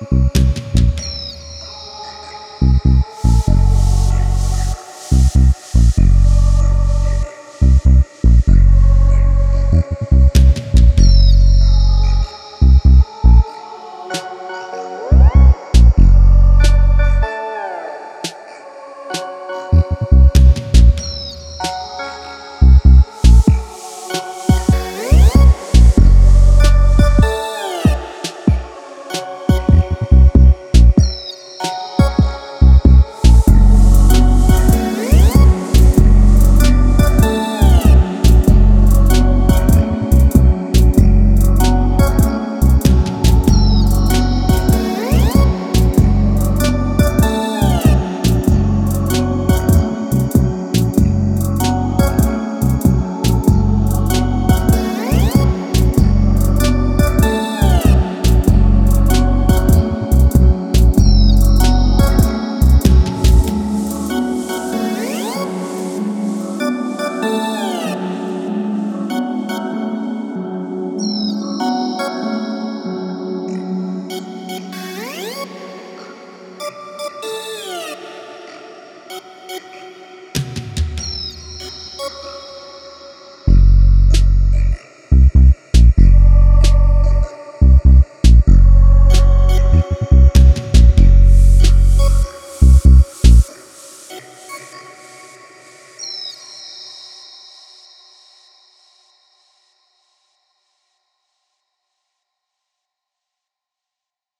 you